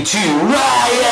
to riot!